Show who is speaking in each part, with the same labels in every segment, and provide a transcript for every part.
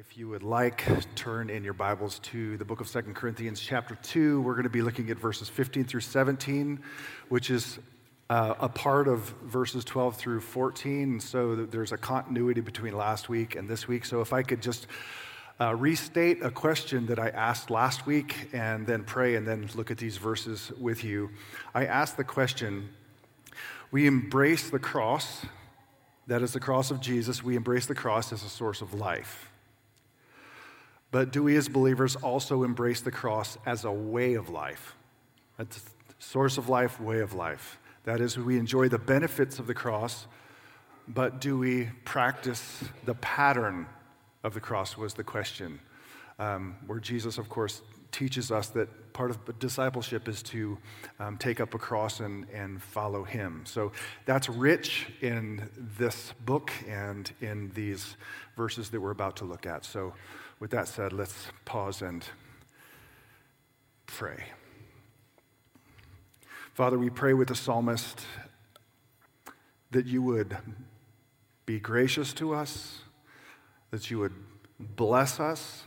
Speaker 1: If you would like, turn in your Bibles to the book of Second Corinthians, chapter 2. We're going to be looking at verses 15 through 17, which is uh, a part of verses 12 through 14. So there's a continuity between last week and this week. So if I could just uh, restate a question that I asked last week and then pray and then look at these verses with you. I asked the question We embrace the cross, that is the cross of Jesus, we embrace the cross as a source of life. But do we as believers also embrace the cross as a way of life? A source of life, way of life. That is, we enjoy the benefits of the cross, but do we practice the pattern of the cross? Was the question. Um, where Jesus, of course, teaches us that part of discipleship is to um, take up a cross and, and follow him. So that's rich in this book and in these verses that we're about to look at. So with that said, let's pause and pray. Father, we pray with the psalmist that you would be gracious to us, that you would bless us,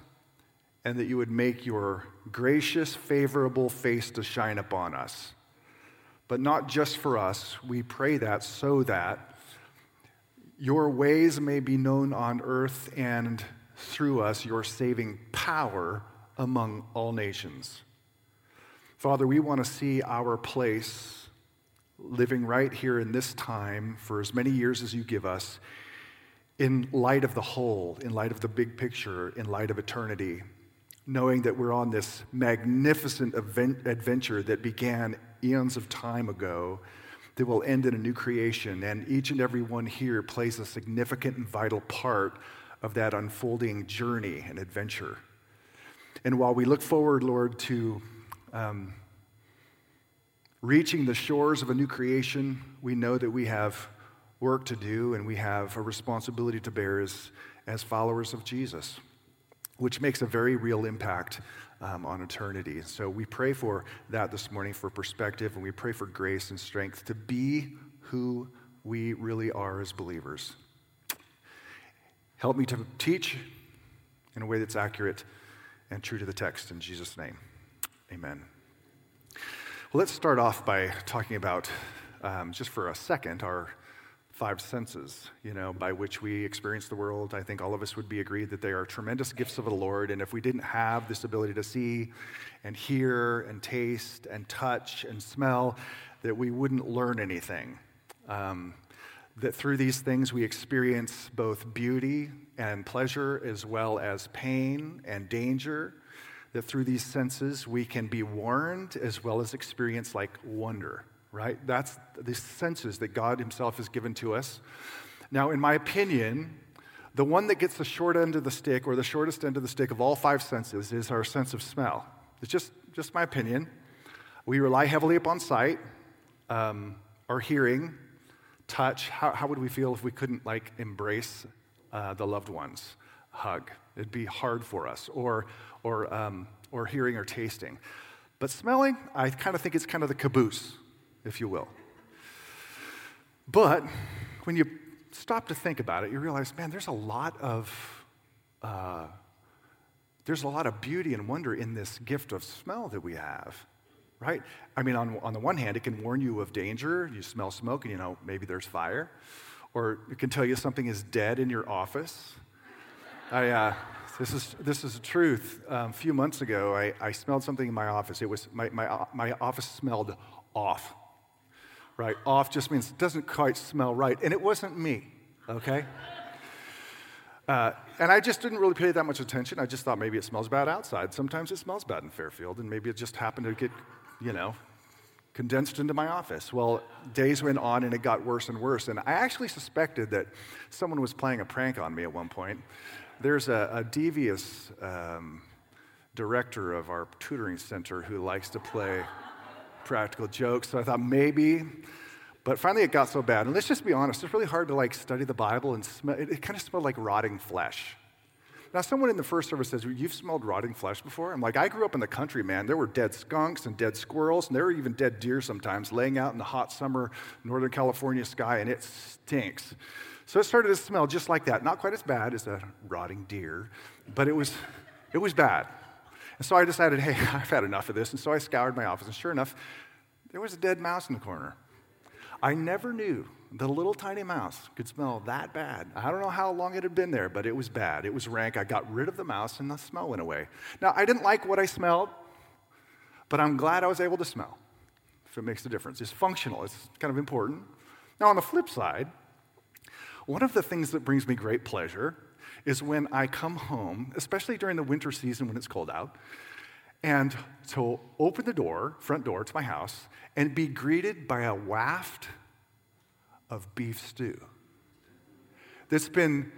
Speaker 1: and that you would make your gracious, favorable face to shine upon us. But not just for us, we pray that so that your ways may be known on earth and through us your saving power among all nations. Father, we want to see our place living right here in this time for as many years as you give us in light of the whole, in light of the big picture, in light of eternity, knowing that we're on this magnificent event, adventure that began eons of time ago that will end in a new creation. And each and every one here plays a significant and vital part of that unfolding journey and adventure. And while we look forward, Lord, to um, reaching the shores of a new creation, we know that we have work to do and we have a responsibility to bear as, as followers of Jesus, which makes a very real impact um, on eternity. So we pray for that this morning for perspective, and we pray for grace and strength to be who we really are as believers. Help me to teach in a way that's accurate and true to the text. In Jesus' name, amen. Well, let's start off by talking about, um, just for a second, our five senses, you know, by which we experience the world. I think all of us would be agreed that they are tremendous gifts of the Lord. And if we didn't have this ability to see and hear and taste and touch and smell, that we wouldn't learn anything. Um, that through these things we experience both beauty and pleasure as well as pain and danger. That through these senses we can be warned as well as experience like wonder, right? That's the senses that God Himself has given to us. Now, in my opinion, the one that gets the short end of the stick or the shortest end of the stick of all five senses is our sense of smell. It's just, just my opinion. We rely heavily upon sight, um, our hearing, touch, how, how would we feel if we couldn't like embrace uh, the loved ones, hug? It'd be hard for us, or, or, um, or hearing or tasting. But smelling, I kind of think it's kind of the caboose, if you will. But when you stop to think about it, you realize, man, there's a lot of uh, there's a lot of beauty and wonder in this gift of smell that we have right? I mean, on, on the one hand, it can warn you of danger. You smell smoke and you know maybe there's fire. Or it can tell you something is dead in your office. I, uh, this, is, this is the truth. Um, a few months ago, I, I smelled something in my office. It was, my, my, my office smelled off, right? Off just means it doesn't quite smell right. And it wasn't me, okay? Uh, and I just didn't really pay that much attention. I just thought maybe it smells bad outside. Sometimes it smells bad in Fairfield, and maybe it just happened to get you know, condensed into my office. Well, days went on and it got worse and worse. And I actually suspected that someone was playing a prank on me at one point. There's a, a devious um, director of our tutoring center who likes to play practical jokes. So I thought maybe. But finally, it got so bad. And let's just be honest, it's really hard to like study the Bible and smell. It, it kind of smelled like rotting flesh. Now, someone in the first service says, You've smelled rotting flesh before? I'm like, I grew up in the country, man. There were dead skunks and dead squirrels, and there were even dead deer sometimes laying out in the hot summer Northern California sky, and it stinks. So it started to smell just like that. Not quite as bad as a rotting deer, but it was, it was bad. And so I decided, hey, I've had enough of this. And so I scoured my office, and sure enough, there was a dead mouse in the corner. I never knew the little tiny mouse could smell that bad. I don't know how long it had been there, but it was bad. It was rank. I got rid of the mouse, and the smell went away. Now, I didn't like what I smelled, but I'm glad I was able to smell, if it makes a difference. It's functional, it's kind of important. Now, on the flip side, one of the things that brings me great pleasure is when I come home, especially during the winter season when it's cold out, and to open the door, front door to my house, and be greeted by a waft of beef stew that's been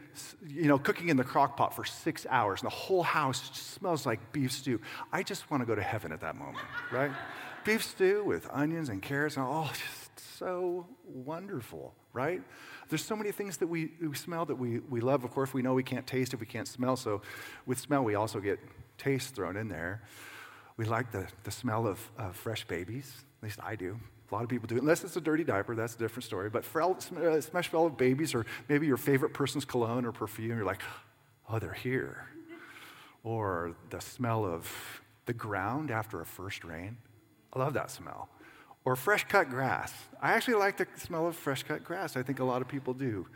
Speaker 1: you know cooking in the crock pot for six hours and the whole house smells like beef stew. I just want to go to heaven at that moment right? Beef stew with onions and carrots and all just so wonderful right? There's so many things that we, we smell that we, we love. Of course we know we can't taste if we can't smell. So with smell we also get taste thrown in there we like the, the smell of, of fresh babies at least i do a lot of people do, unless it's a dirty diaper, that's a different story. But uh, smash smell of babies, or maybe your favorite person's cologne or perfume, you're like, oh, they're here. Or the smell of the ground after a first rain. I love that smell. Or fresh cut grass. I actually like the smell of fresh cut grass. I think a lot of people do.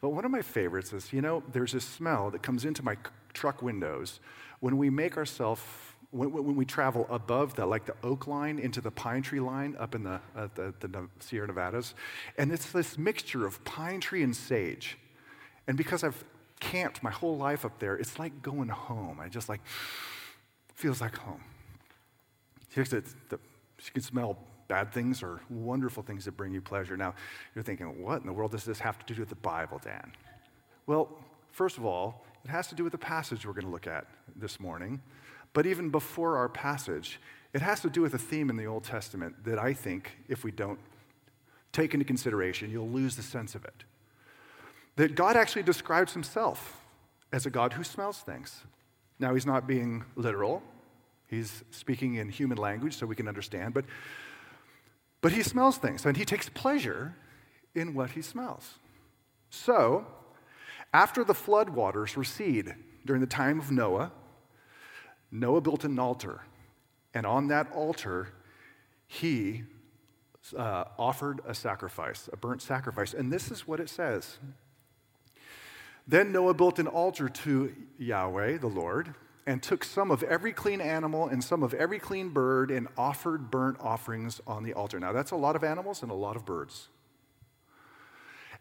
Speaker 1: But one of my favorites is, you know, there's this smell that comes into my truck windows when we make ourselves when, when, we travel above the like the oak line into the pine tree line up in the, uh, the, the Sierra Nevadas, and it's this mixture of pine tree and sage. And because I've camped my whole life up there, it's like going home. I just like feels like home. You can smell bad things or wonderful things that bring you pleasure. Now, you're thinking, what in the world does this have to do with the Bible, Dan? Well, first of all, it has to do with the passage we're going to look at this morning. But even before our passage, it has to do with a theme in the Old Testament that I think, if we don't take into consideration, you'll lose the sense of it. That God actually describes himself as a God who smells things. Now, he's not being literal, he's speaking in human language so we can understand, but, but he smells things and he takes pleasure in what he smells. So, after the flood waters recede during the time of Noah, Noah built an altar, and on that altar, he uh, offered a sacrifice, a burnt sacrifice. And this is what it says Then Noah built an altar to Yahweh, the Lord, and took some of every clean animal and some of every clean bird and offered burnt offerings on the altar. Now, that's a lot of animals and a lot of birds.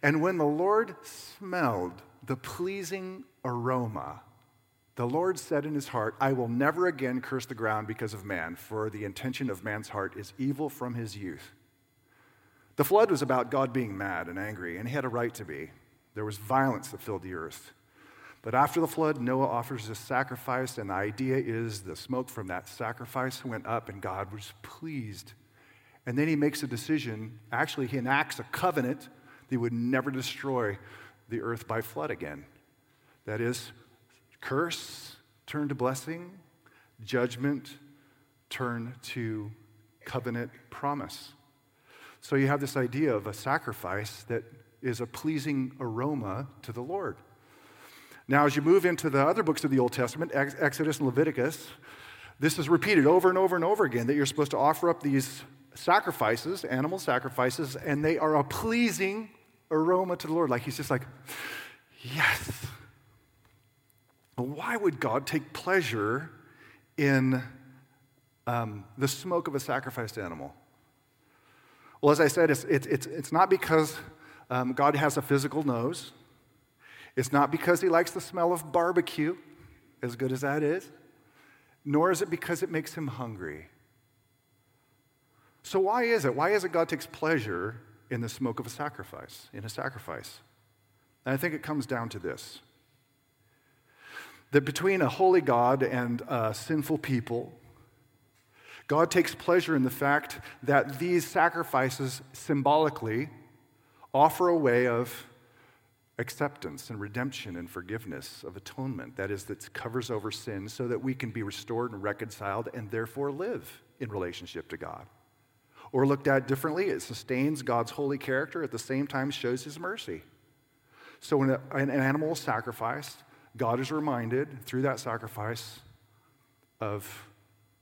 Speaker 1: And when the Lord smelled the pleasing aroma the Lord said in his heart, I will never again curse the ground because of man, for the intention of man's heart is evil from his youth. The flood was about God being mad and angry, and he had a right to be. There was violence that filled the earth. But after the flood, Noah offers a sacrifice, and the idea is the smoke from that sacrifice went up, and God was pleased. And then he makes a decision. Actually, he enacts a covenant that he would never destroy the earth by flood again. That is, Curse, turn to blessing. Judgment, turn to covenant promise. So you have this idea of a sacrifice that is a pleasing aroma to the Lord. Now, as you move into the other books of the Old Testament, Exodus and Leviticus, this is repeated over and over and over again that you're supposed to offer up these sacrifices, animal sacrifices, and they are a pleasing aroma to the Lord. Like he's just like, yes, why would God take pleasure in um, the smoke of a sacrificed animal? Well, as I said, it's, it's, it's, it's not because um, God has a physical nose. It's not because he likes the smell of barbecue, as good as that is. Nor is it because it makes him hungry. So, why is it? Why is it God takes pleasure in the smoke of a sacrifice, in a sacrifice? And I think it comes down to this that between a holy God and sinful people, God takes pleasure in the fact that these sacrifices symbolically offer a way of acceptance and redemption and forgiveness of atonement. That is, that covers over sin so that we can be restored and reconciled and therefore live in relationship to God. Or looked at differently, it sustains God's holy character at the same time shows his mercy. So when an animal is sacrificed, God is reminded through that sacrifice of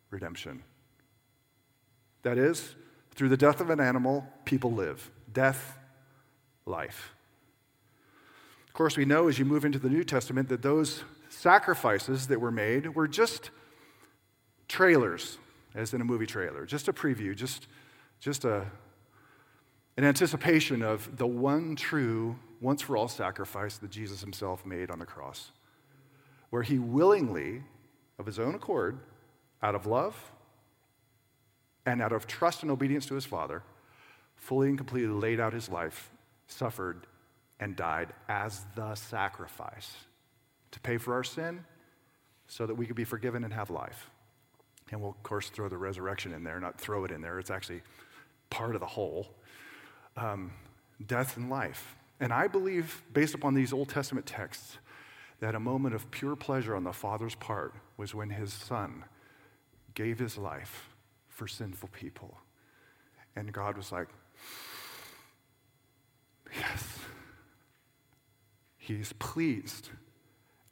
Speaker 1: redemption. That is, through the death of an animal, people live. Death, life. Of course, we know as you move into the New Testament that those sacrifices that were made were just trailers, as in a movie trailer, just a preview, just, just a, an anticipation of the one true, once for all sacrifice that Jesus himself made on the cross, where he willingly, of his own accord, out of love and out of trust and obedience to his Father, fully and completely laid out his life, suffered, and died as the sacrifice to pay for our sin so that we could be forgiven and have life. And we'll, of course, throw the resurrection in there, not throw it in there. It's actually part of the whole um, death and life. And I believe, based upon these Old Testament texts, that a moment of pure pleasure on the Father's part was when his Son gave his life for sinful people. And God was like, Yes. He's pleased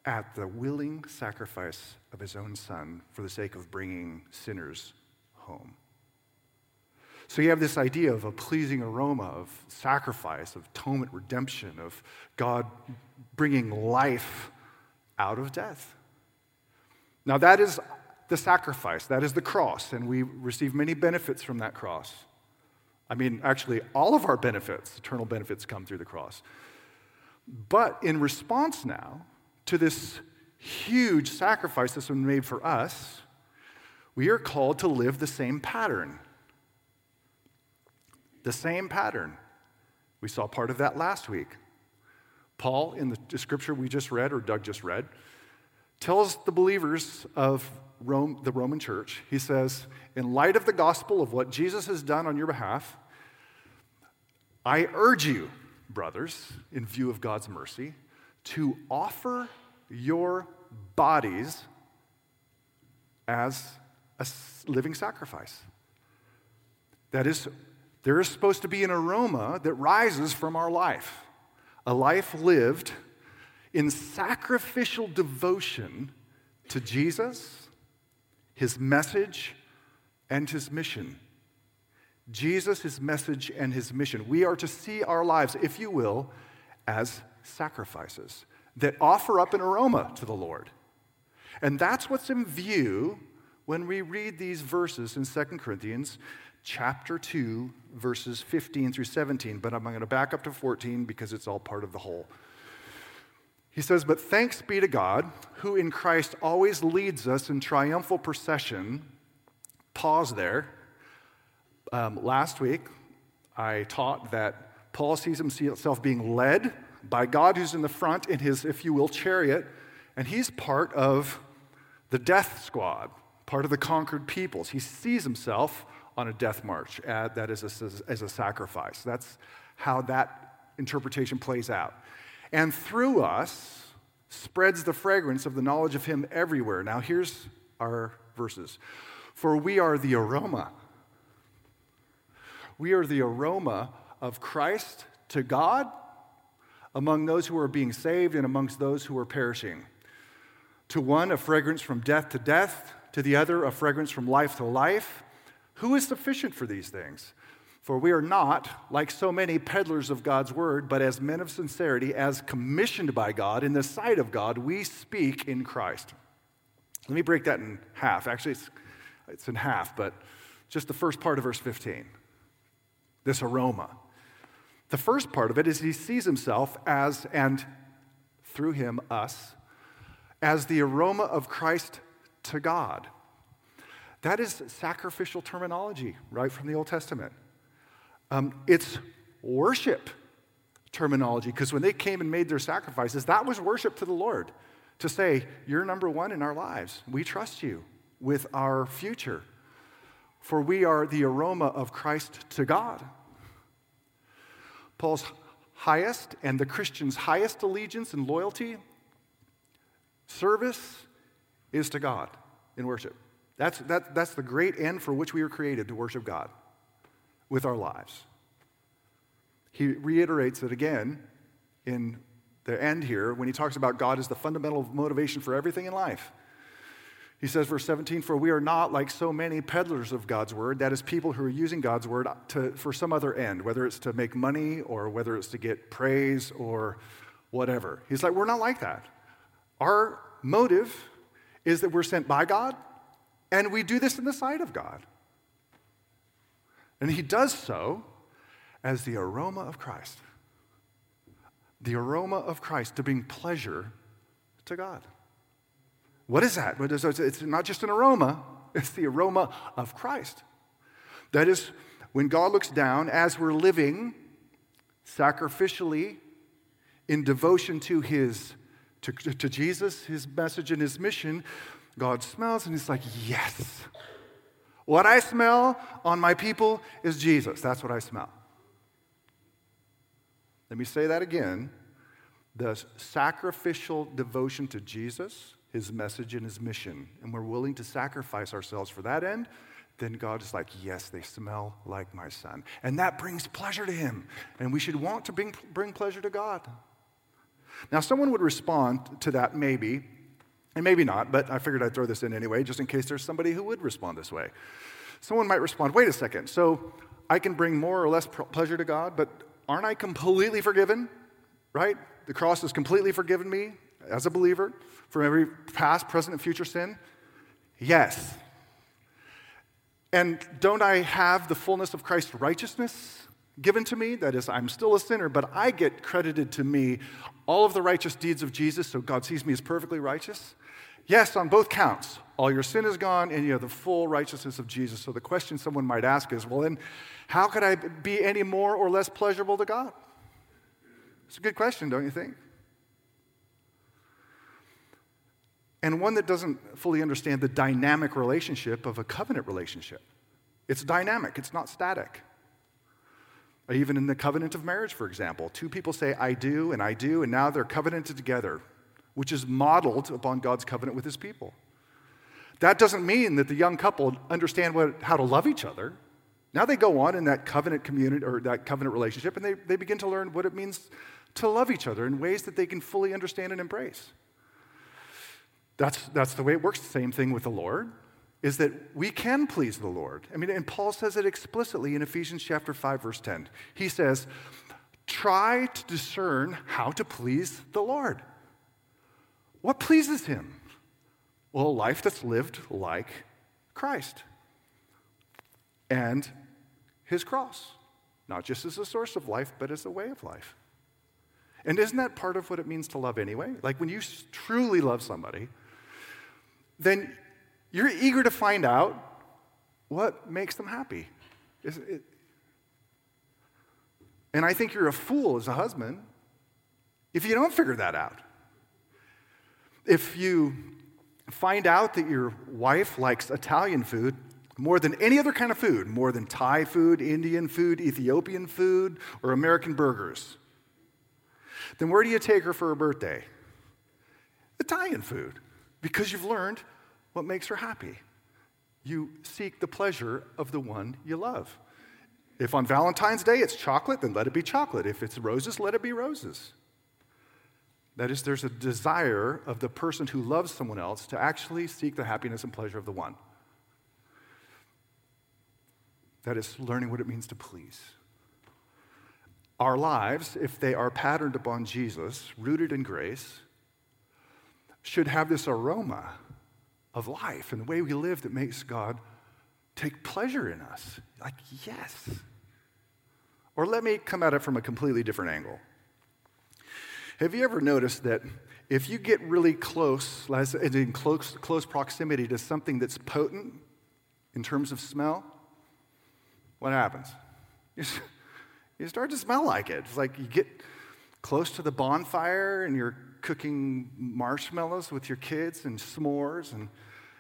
Speaker 1: at the willing sacrifice of his own son for the sake of bringing sinners home. So you have this idea of a pleasing aroma of sacrifice, of atonement, redemption, of God bringing life out of death. Now, that is the sacrifice, that is the cross, and we receive many benefits from that cross. I mean, actually, all of our benefits, eternal benefits, come through the cross. But in response now to this huge sacrifice that's been made for us, we are called to live the same pattern. The same pattern. We saw part of that last week. Paul, in the scripture we just read, or Doug just read, tells the believers of Rome, the Roman church, he says, in light of the gospel of what Jesus has done on your behalf, I urge you, brothers, in view of God's mercy, to offer your bodies as a living sacrifice. That is, there is supposed to be an aroma that rises from our life, a life lived in sacrificial devotion to Jesus, his message, and his mission. Jesus, his message, and his mission. We are to see our lives, if you will, as sacrifices that offer up an aroma to the Lord. And that's what's in view when we read these verses in 2 Corinthians chapter 2, verses 15 through 17. But I'm going to back up to 14 because it's all part of the whole. He says, But thanks be to God, who in Christ always leads us in triumphal procession. Pause there. Um, last week, I taught that Paul sees himself being led by God who's in the front in his, if you will, chariot, and he's part of the death squad, part of the conquered peoples. He sees himself on a death march at, that is a, as a sacrifice. That's how that interpretation plays out. And through us spreads the fragrance of the knowledge of him everywhere. Now, here's our verses. For we are the aroma. We are the aroma of Christ to God among those who are being saved and amongst those who are perishing. To one, a fragrance from death to death, to the other, a fragrance from life to life. Who is sufficient for these things? For we are not, like so many peddlers of God's word, but as men of sincerity, as commissioned by God in the sight of God, we speak in Christ. Let me break that in half. Actually, it's, it's in half, but just the first part of verse 15. This aroma. The first part of it is he sees himself as, and through him, us, as the aroma of Christ to God. That is sacrificial terminology, right from the Old Testament. Um, it's worship terminology, because when they came and made their sacrifices, that was worship to the Lord. To say, You're number one in our lives. We trust you with our future. For we are the aroma of Christ to God. Paul's highest and the Christian's highest allegiance and loyalty, service, is to God in worship. That's, that, that's the great end for which we were created to worship God with our lives. He reiterates it again in the end here, when he talks about God as the fundamental motivation for everything in life. He says, verse 17, for we are not like so many peddlers of God's word, that is, people who are using God's word to, for some other end, whether it's to make money or whether it's to get praise or whatever. He's like, we're not like that. Our motive is that we're sent by God, and we do this in the sight of God. And he does so as the aroma of Christ. The aroma of Christ to bring pleasure to God. What is that? It's not just an aroma, it's the aroma of Christ. That is, when God looks down as we're living sacrificially in devotion to his to, to Jesus, his message and his mission, God smells and he's like, Yes. What I smell on my people is Jesus. That's what I smell. Let me say that again. The sacrificial devotion to Jesus his message and his mission, and we're willing to sacrifice ourselves for that end, then God is like, Yes, they smell like my son. And that brings pleasure to him. And we should want to bring, bring pleasure to God. Now, someone would respond to that maybe, and maybe not, but I figured I'd throw this in anyway, just in case there's somebody who would respond this way. Someone might respond, Wait a second, so I can bring more or less pleasure to God, but aren't I completely forgiven? Right? The cross has completely forgiven me as a believer from every past, present, and future sin? Yes. And don't I have the fullness of Christ's righteousness given to me? That is, I'm still a sinner, but I get credited to me all of the righteous deeds of Jesus, so God sees me as perfectly righteous? Yes, on both counts. All your sin is gone, and you have the full righteousness of Jesus. So the question someone might ask is well, then, how could I be any more or less pleasurable to God? It's a good question, don't you think? and one that doesn't fully understand the dynamic relationship of a covenant relationship. It's dynamic, it's not static. Even in the covenant of marriage, for example, two people say, I do and I do, and now they're covenanted together, which is modeled upon God's covenant with his people. That doesn't mean that the young couple understand what, how to love each other. Now they go on in that covenant community or that covenant relationship and they, they begin to learn what it means to love each other in ways that they can fully understand and embrace. That's, that's the way it works. The same thing with the Lord is that we can please the Lord. I mean, and Paul says it explicitly in Ephesians chapter 5, verse 10. He says, try to discern how to please the Lord. What pleases him? Well, a life that's lived like Christ and his cross, not just as a source of life, but as a way of life. And isn't that part of what it means to love anyway? Like when you truly love somebody, then you're eager to find out what makes them happy. And I think you're a fool as a husband if you don't figure that out. If you find out that your wife likes Italian food more than any other kind of food, more than Thai food, Indian food, Ethiopian food, or American burgers, then where do you take her for her birthday? Italian food because you've learned what makes her happy. You seek the pleasure of the one you love. If on Valentine's Day it's chocolate, then let it be chocolate. If it's roses, let it be roses. That is, there's a desire of the person who loves someone else to actually seek the happiness and pleasure of the one. That is learning what it means to please. Our lives, if they are patterned upon Jesus, rooted in grace, should have this aroma of life and the way we live that makes God take pleasure in us. Like, yes. Or let me come at it from a completely different angle. Have you ever noticed that if you get really close, in close, close proximity to something that's potent in terms of smell, what happens? You, you start to smell like it. It's like you get close to the bonfire and you're cooking marshmallows with your kids and s'mores, and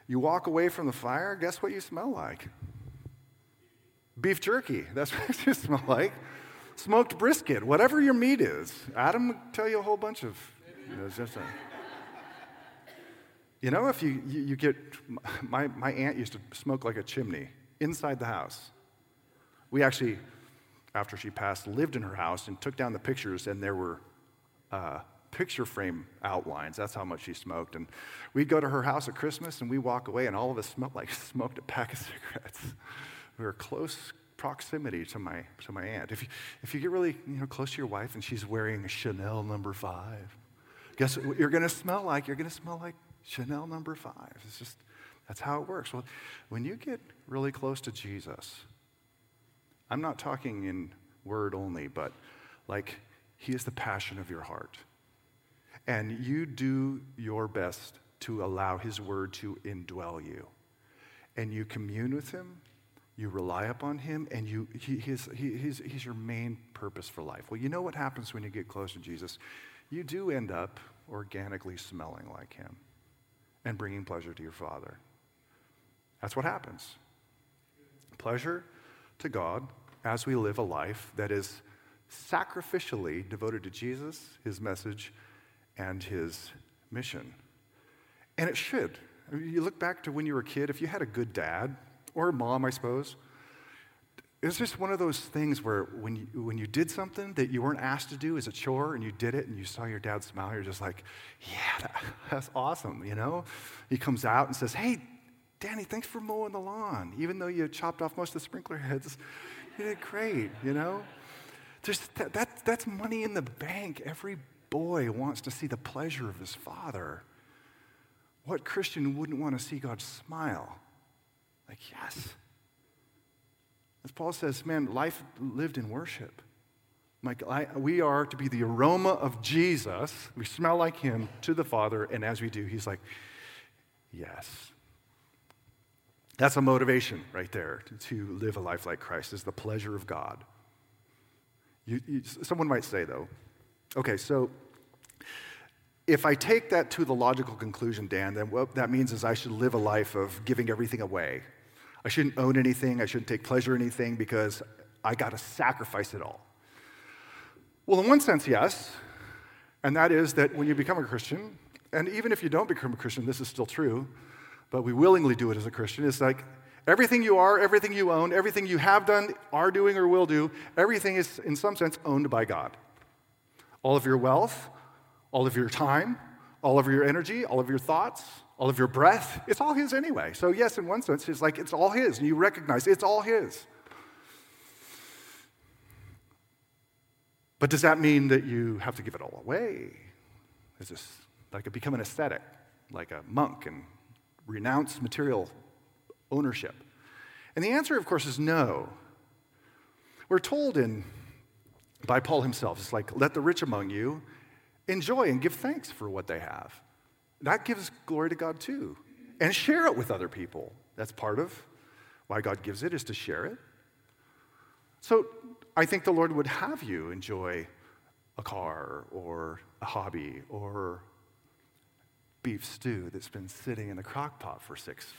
Speaker 1: you walk away from the fire, guess what you smell like? Beef jerky. That's what you smell like. Smoked brisket, whatever your meat is. Adam will tell you a whole bunch of. You know, a, you know if you, you, you get. My, my aunt used to smoke like a chimney inside the house. We actually, after she passed, lived in her house and took down the pictures, and there were uh, picture frame outlines. That's how much she smoked. And we'd go to her house at Christmas and we walk away, and all of us smelled like smoked a pack of cigarettes. We were close proximity to my, to my aunt. If you, if you get really you know, close to your wife and she's wearing a Chanel number five, guess what you're going to smell like? You're going to smell like Chanel number five. It's just, that's how it works. Well, when you get really close to Jesus, I'm not talking in word only, but like he is the passion of your heart. And you do your best to allow his word to indwell you. And you commune with him, you rely upon him, and you, he, he's, he, he's, he's your main purpose for life. Well, you know what happens when you get close to Jesus? You do end up organically smelling like him and bringing pleasure to your Father. That's what happens. Pleasure to God as we live a life that is sacrificially devoted to Jesus, his message, and his mission. And it should. I mean, you look back to when you were a kid, if you had a good dad, or mom, I suppose, it's just one of those things where when you, when you did something that you weren't asked to do as a chore and you did it and you saw your dad smile, you're just like, yeah, that, that's awesome, you know? He comes out and says, hey, Danny, thanks for mowing the lawn. Even though you chopped off most of the sprinkler heads, you did great, you know? There's that, that, that's money in the bank. Every boy wants to see the pleasure of his father. What Christian wouldn't want to see God smile? Like, yes. As Paul says, man, life lived in worship. Like, I, we are to be the aroma of Jesus. We smell like him to the Father, and as we do, he's like, yes. That's a motivation right there to, to live a life like Christ, is the pleasure of God. You, you, someone might say, though, okay, so if I take that to the logical conclusion, Dan, then what that means is I should live a life of giving everything away. I shouldn't own anything. I shouldn't take pleasure in anything because I got to sacrifice it all. Well, in one sense, yes. And that is that when you become a Christian, and even if you don't become a Christian, this is still true, but we willingly do it as a Christian, it's like everything you are, everything you own, everything you have done, are doing, or will do, everything is, in some sense, owned by God. All of your wealth, all of your time, all of your energy, all of your thoughts, all of your breath, it's all His anyway. So, yes, in one sense, it's like it's all His, and you recognize it's all His. But does that mean that you have to give it all away? Is this like become an ascetic, like a monk, and renounce material ownership? And the answer, of course, is no. We're told in by Paul himself, it's like, let the rich among you enjoy and give thanks for what they have. That gives glory to God too. And share it with other people. That's part of why God gives it, is to share it. So I think the Lord would have you enjoy a car or a hobby or beef stew that's been sitting in the crock pot for six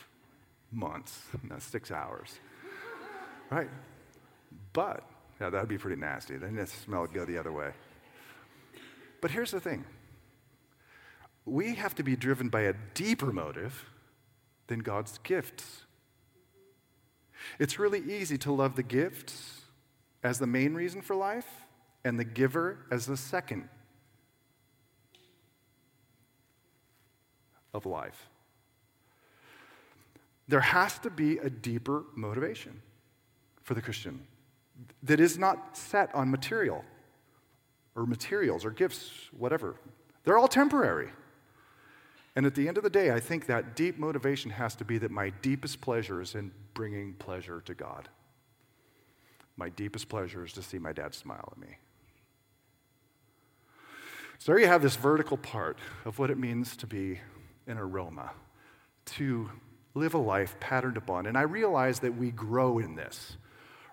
Speaker 1: months, not six hours. Right? But, yeah, that'd be pretty nasty. Then the smell would go the other way. But here's the thing we have to be driven by a deeper motive than God's gifts. It's really easy to love the gifts as the main reason for life and the giver as the second of life. There has to be a deeper motivation for the Christian that is not set on material or materials or gifts, whatever. They're all temporary. And at the end of the day, I think that deep motivation has to be that my deepest pleasure is in bringing pleasure to God. My deepest pleasure is to see my dad smile at me. So there you have this vertical part of what it means to be an aroma, to live a life patterned upon. And I realize that we grow in this.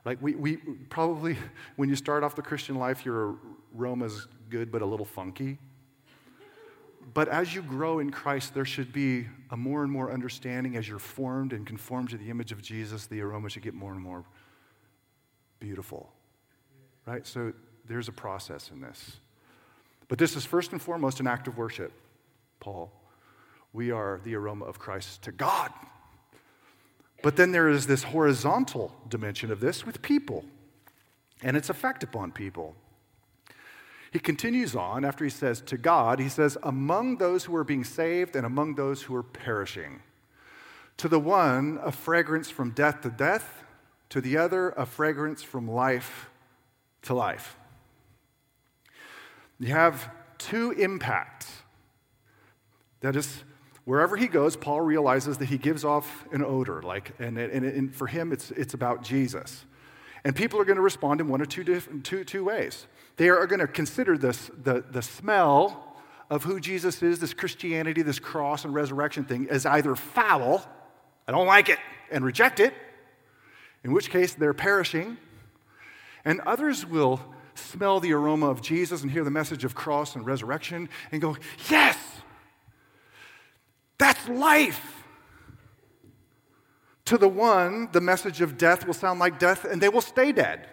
Speaker 1: Like we, we probably, when you start off the Christian life, your aroma's good but a little funky. But as you grow in Christ, there should be a more and more understanding as you're formed and conformed to the image of Jesus, the aroma should get more and more beautiful. Right? So there's a process in this. But this is first and foremost an act of worship, Paul. We are the aroma of Christ to God. But then there is this horizontal dimension of this with people and its effect upon people. He continues on after he says, To God, he says, Among those who are being saved and among those who are perishing. To the one, a fragrance from death to death, to the other, a fragrance from life to life. You have two impacts. That is, wherever he goes, Paul realizes that he gives off an odor, like, and, and, and for him, it's, it's about Jesus. And people are going to respond in one or two, different, two, two ways. They are going to consider this, the, the smell of who Jesus is, this Christianity, this cross and resurrection thing, as either foul, I don't like it, and reject it, in which case they're perishing. And others will smell the aroma of Jesus and hear the message of cross and resurrection and go, Yes, that's life. To the one, the message of death will sound like death and they will stay dead.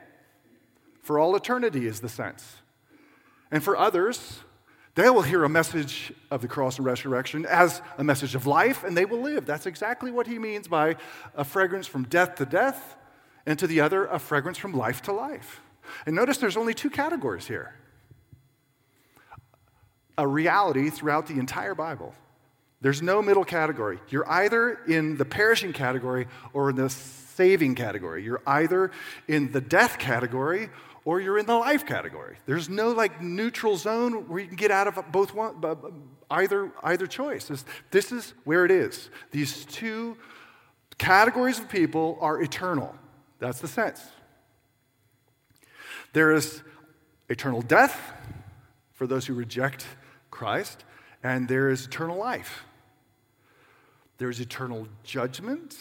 Speaker 1: For all eternity is the sense. And for others, they will hear a message of the cross and resurrection as a message of life and they will live. That's exactly what he means by a fragrance from death to death, and to the other, a fragrance from life to life. And notice there's only two categories here a reality throughout the entire Bible. There's no middle category. You're either in the perishing category or in the saving category. You're either in the death category or you're in the life category. There's no like neutral zone where you can get out of both one, either, either choice. This, this is where it is. These two categories of people are eternal. That's the sense. There is eternal death for those who reject Christ, and there is eternal life there's eternal judgment,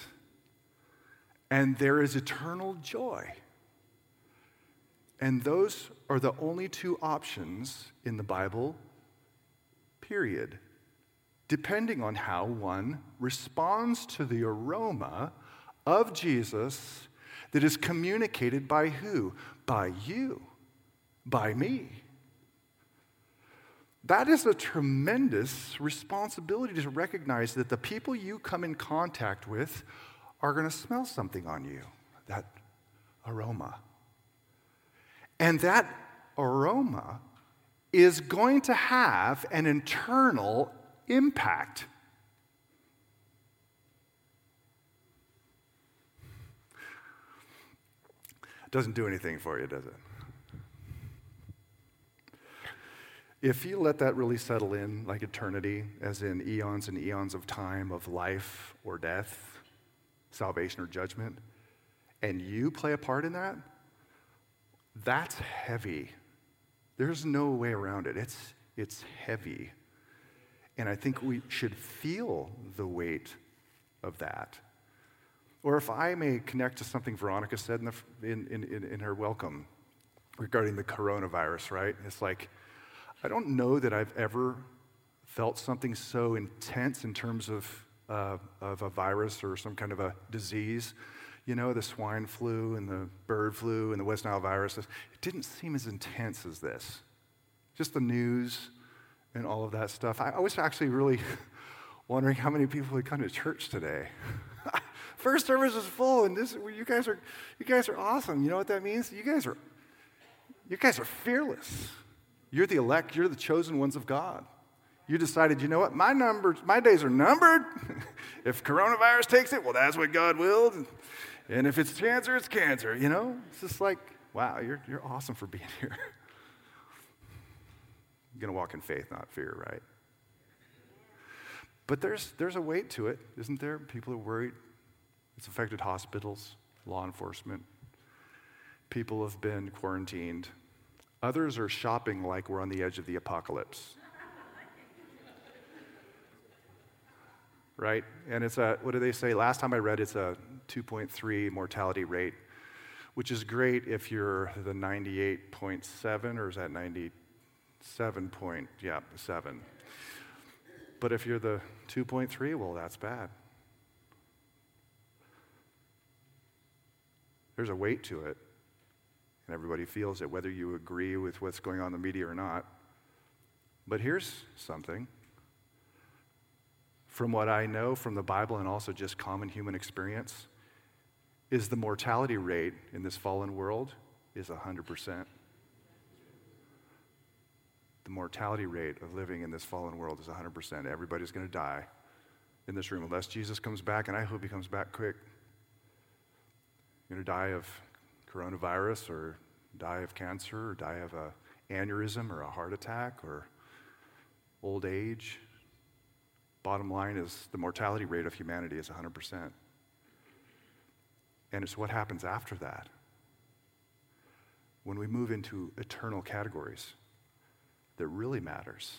Speaker 1: and there is eternal joy. And those are the only two options in the Bible, period. Depending on how one responds to the aroma of Jesus that is communicated by who? By you, by me. That is a tremendous responsibility to recognize that the people you come in contact with are going to smell something on you, that aroma. And that aroma is going to have an internal impact. It doesn't do anything for you, does it? If you let that really settle in, like eternity, as in eons and eons of time of life or death, salvation or judgment, and you play a part in that, that's heavy. There's no way around it. It's, it's heavy. And I think we should feel the weight of that. Or if I may connect to something Veronica said in, the, in, in, in her welcome regarding the coronavirus, right? It's like, I don't know that I've ever felt something so intense in terms of, uh, of a virus or some kind of a disease. You know, the swine flu and the bird flu and the West Nile virus, it didn't seem as intense as this. Just the news and all of that stuff. I, I was actually really wondering how many people would come to church today. First service is full, and this you guys are you guys are awesome. You know what that means? You guys are you guys are fearless. You're the elect, you're the chosen ones of God. You decided, you know what, my numbers, my days are numbered. if coronavirus takes it, well, that's what God willed. And if it's cancer, it's cancer, you know? It's just like, wow, you're, you're awesome for being here. you're to walk in faith, not fear, right? But there's, there's a weight to it, isn't there? People are worried. It's affected hospitals, law enforcement. People have been quarantined. Others are shopping like we're on the edge of the apocalypse. right? And it's a, what do they say? Last time I read, it's a 2.3 mortality rate, which is great if you're the 98.7, or is that 97 point, yeah, 7. But if you're the 2.3, well, that's bad. There's a weight to it and everybody feels it, whether you agree with what's going on in the media or not. But here's something from what I know from the Bible and also just common human experience is the mortality rate in this fallen world is 100%. the mortality rate of living in this fallen world is 100%. Everybody's going to die in this room unless Jesus comes back, and I hope he comes back quick. You're going to die of coronavirus or die of cancer or die of a aneurysm or a heart attack or old age. Bottom line is the mortality rate of humanity is 100%. And it's what happens after that. When we move into eternal categories that really matters.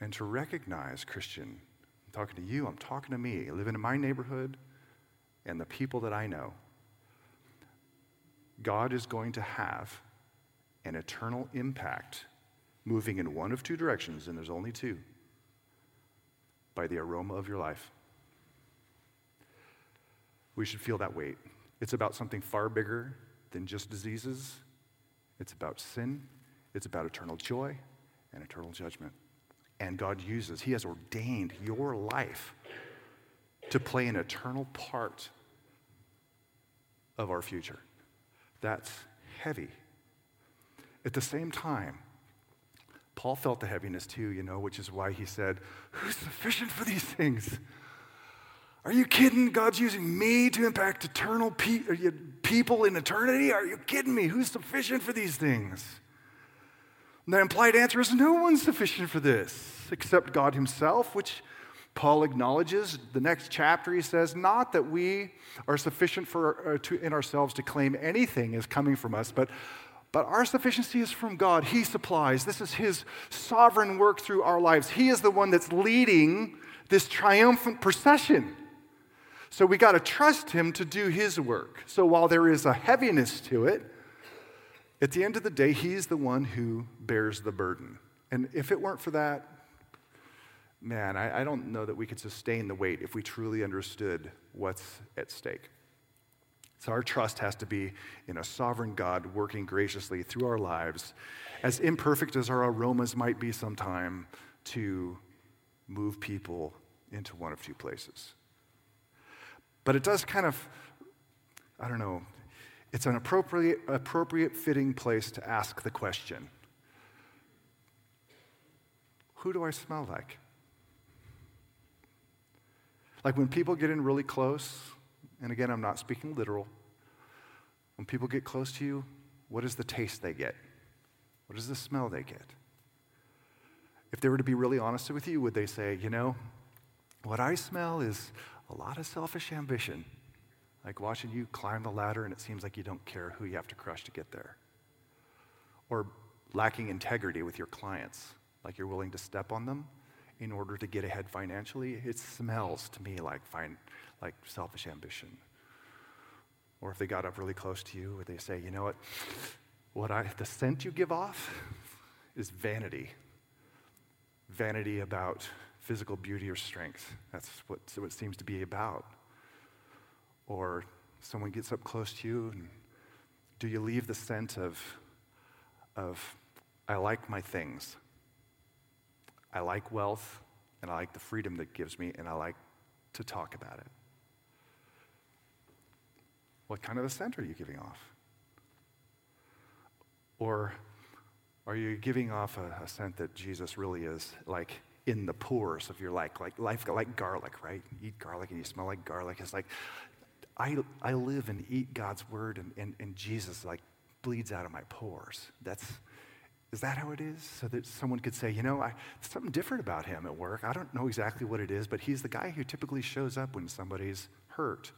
Speaker 1: And to recognize, Christian, I'm talking to you, I'm talking to me, living in my neighborhood and the people that I know. God is going to have an eternal impact moving in one of two directions, and there's only two by the aroma of your life. We should feel that weight. It's about something far bigger than just diseases, it's about sin, it's about eternal joy and eternal judgment. And God uses, He has ordained your life to play an eternal part of our future. That's heavy. At the same time, Paul felt the heaviness too, you know, which is why he said, Who's sufficient for these things? Are you kidding? God's using me to impact eternal pe- uh, people in eternity? Are you kidding me? Who's sufficient for these things? And the implied answer is no one's sufficient for this except God Himself, which Paul acknowledges. The next chapter, he says, Not that we are sufficient for, uh, to, in ourselves to claim anything is coming from us, but but our sufficiency is from God. He supplies. This is His sovereign work through our lives. He is the one that's leading this triumphant procession. So we got to trust Him to do His work. So while there is a heaviness to it, at the end of the day, He's the one who bears the burden. And if it weren't for that, man, I, I don't know that we could sustain the weight if we truly understood what's at stake. So our trust has to be in a sovereign God working graciously through our lives, as imperfect as our aromas might be sometime, to move people into one of two places. But it does kind of, I don't know, it's an appropriate, appropriate fitting place to ask the question Who do I smell like? Like when people get in really close, and again, I'm not speaking literal. When people get close to you, what is the taste they get? What is the smell they get? If they were to be really honest with you, would they say, you know, what I smell is a lot of selfish ambition, like watching you climb the ladder and it seems like you don't care who you have to crush to get there. Or lacking integrity with your clients, like you're willing to step on them in order to get ahead financially. It smells to me like, fine, like selfish ambition. Or if they got up really close to you, would they say, you know what? What I, the scent you give off is vanity. Vanity about physical beauty or strength. That's what, what it seems to be about. Or someone gets up close to you, and do you leave the scent of, of I like my things? I like wealth, and I like the freedom that gives me, and I like to talk about it. What kind of a scent are you giving off? Or are you giving off a, a scent that Jesus really is like in the pores of your life, like life, like garlic, right? You eat garlic and you smell like garlic. It's like I, I live and eat God's word, and, and, and Jesus like bleeds out of my pores. That's is that how it is? So that someone could say, you know, I, something different about him at work. I don't know exactly what it is, but he's the guy who typically shows up when somebody's hurt.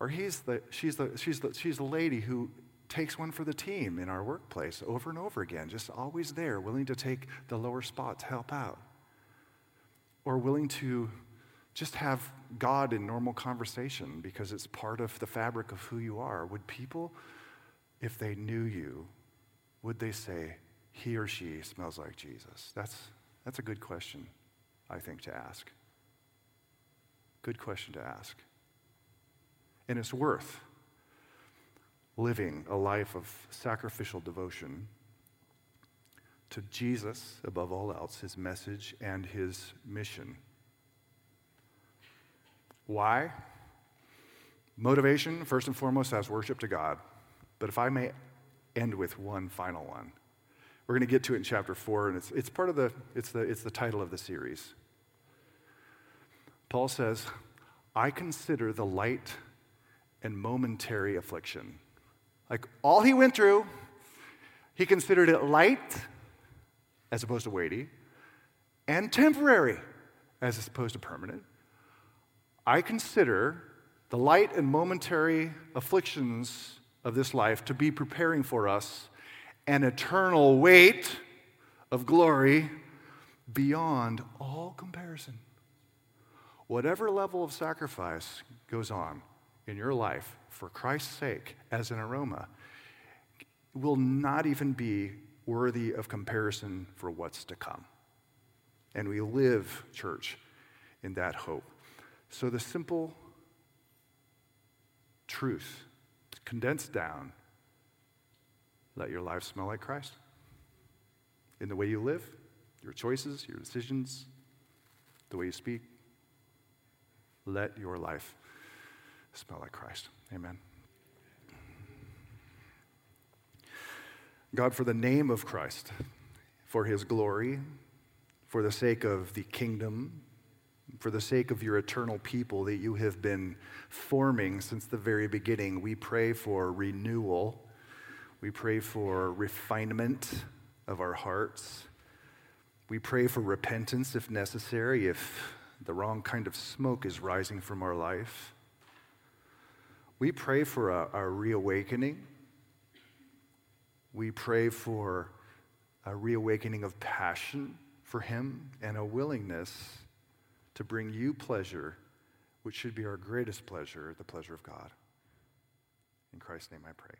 Speaker 1: Or he's the, she's, the, she's, the, she's the lady who takes one for the team in our workplace over and over again, just always there, willing to take the lower spot to help out. Or willing to just have God in normal conversation because it's part of the fabric of who you are. Would people, if they knew you, would they say, he or she smells like Jesus? That's, that's a good question, I think, to ask. Good question to ask. And it's worth living a life of sacrificial devotion to Jesus above all else, his message and his mission. Why? Motivation, first and foremost, as worship to God. But if I may end with one final one. We're going to get to it in chapter 4, and it's, it's part of the, it's the, it's the title of the series. Paul says, I consider the light and momentary affliction. Like all he went through, he considered it light as opposed to weighty, and temporary as opposed to permanent. I consider the light and momentary afflictions of this life to be preparing for us an eternal weight of glory beyond all comparison. Whatever level of sacrifice goes on in your life for Christ's sake as an aroma will not even be worthy of comparison for what's to come. And we live, church, in that hope. So the simple truth, condensed down, let your life smell like Christ. In the way you live, your choices, your decisions, the way you speak, let your life smell like Christ. Amen. God, for the name of Christ, for his glory, for the sake of the kingdom, for the sake of your eternal people that you have been forming since the very beginning, we pray for renewal. We pray for refinement of our hearts. We pray for repentance if necessary, if the wrong kind of smoke is rising from our life. We pray for a, a reawakening. We pray for a reawakening of passion for Him and a willingness to bring you pleasure, which should be our greatest pleasure, the pleasure of God. In Christ's name I pray.